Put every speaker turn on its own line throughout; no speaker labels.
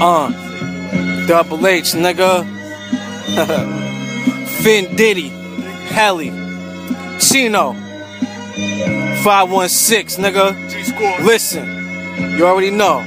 Uh, Double H, nigga. Findiddy, Helly, Chino, 516, nigga. Listen, you already know.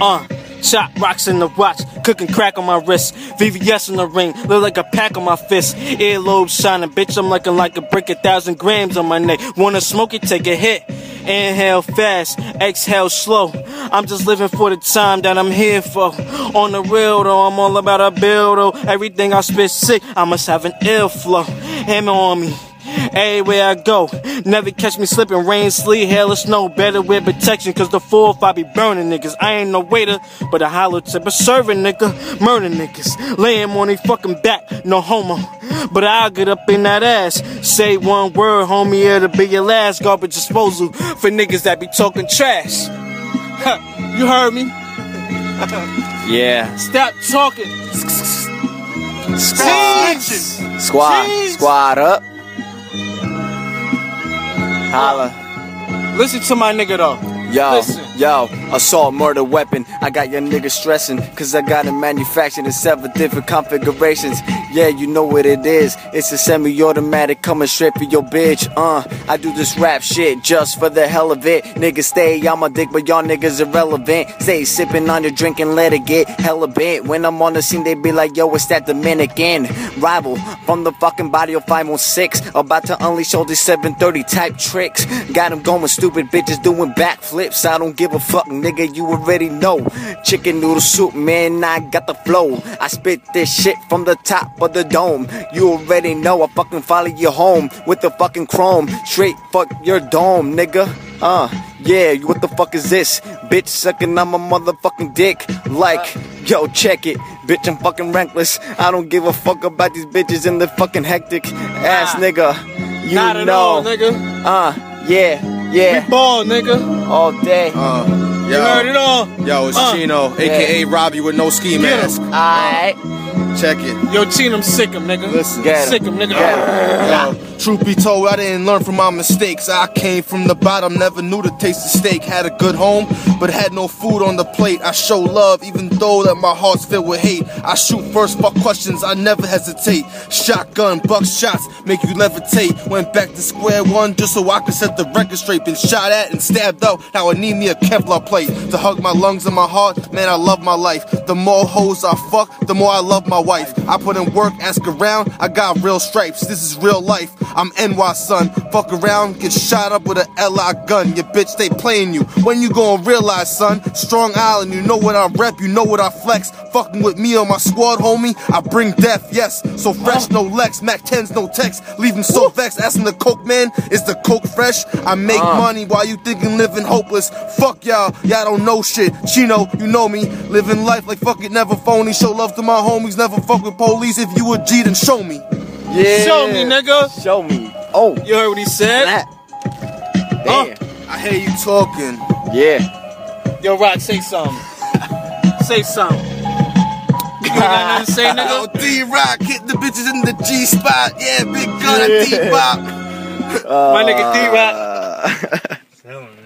Uh, chop rocks in the watch, cooking crack on my wrist, VVS in the ring, look like a pack on my fist, earlobe shining, bitch, I'm looking like a brick, a thousand grams on my neck. Wanna smoke it, take a hit. Inhale fast, exhale slow. I'm just living for the time that I'm here for. On the real though, I'm all about a bill though. Everything I spit sick, I must have an ill flow. Hammer on me. Everywhere I go, never catch me slipping. Rain, sleet, hail, or snow. Better with protection, cause the fourth I be burning niggas. I ain't no waiter, but a hollow tip of serving nigga. Murder niggas. Lay 'em on they fucking back, no homo. But I'll get up in that ass. Say one word, homie, it'll be your last garbage disposal for niggas that be talking trash. You heard me?
Yeah.
Stop talking.
Squad. Squad. Squad up. Holla.
Listen to my nigga though.
Yo,
Listen.
yo, assault, murder, weapon. I got your niggas stressing, cause I got it manufactured in seven different configurations. Yeah, you know what it is. It's a semi automatic coming straight for your bitch. Uh, I do this rap shit just for the hell of it. Niggas stay on my dick, but y'all niggas irrelevant. Stay sipping on your drink and let it get hella bent. When I'm on the scene, they be like, yo, it's that Dominican rival from the fucking body of 516. About to unleash all these 730 type tricks. Got them going stupid bitches doing backflips. I don't give a fuck, nigga, you already know. Chicken noodle soup, man, I got the flow. I spit this shit from the top of the dome. You already know I fucking follow you home with the fucking chrome. Straight fuck your dome, nigga. Uh, yeah, what the fuck is this? Bitch sucking on my motherfucking dick. Like, yo, check it. Bitch, I'm fucking reckless. I don't give a fuck about these bitches in the fucking hectic ass nigga. You
Not at
know.
all, nigga.
Uh, yeah, yeah,
Ball, nigga.
all day.
Uh,
You heard it
yo,
all.
yo, it's
Uh,
Chino, aka Robbie with no ski mask.
Alright.
Check it.
Yo, Chin, I'm sick him, nigga.
Listen.
Get 'em.
Sick him, nigga.
Get
Yo, truth be told, I didn't learn from my mistakes. I came from the bottom, never knew the taste of steak. Had a good home, but had no food on the plate. I show love, even though that my heart's filled with hate. I shoot first, fuck questions, I never hesitate. Shotgun, buck shots, make you levitate. Went back to square one just so I could set the record straight. Been shot at and stabbed out, now I need me a Kevlar plate to hug my lungs and my heart. Man, I love my life. The more hoes I fuck, the more I love my wife. I put in work, ask around, I got real stripes. This is real life. I'm NY son. Fuck around, get shot up with a LI gun. Your bitch, they playing you. When you gonna realize, son? Strong Island, you know what I rep, you know what I flex. Fucking with me on my squad, homie. I bring death, yes. So fresh, no Lex. Mac 10s, no text. Leave him so vexed. Asking the Coke man, is the Coke fresh? I make uh-huh. money while you thinking living hopeless. Fuck y'all, y'all don't know shit. Chino, you know me. Living life like fuck it, never phony. Show love to my homies, never fuck with police. If you a G, then show me.
Yeah.
Show me, nigga.
Show me. Oh,
You heard what he said?
that.
Huh?
Damn.
I hear you talking.
Yeah.
Yo, Rock, say something. say something. You ain't got nothing to say,
Yo,
nigga?
D Rock hit the bitches in the G spot. Yeah, big gun,
Yeah.
D Bop.
My nigga D-Rock.
Uh,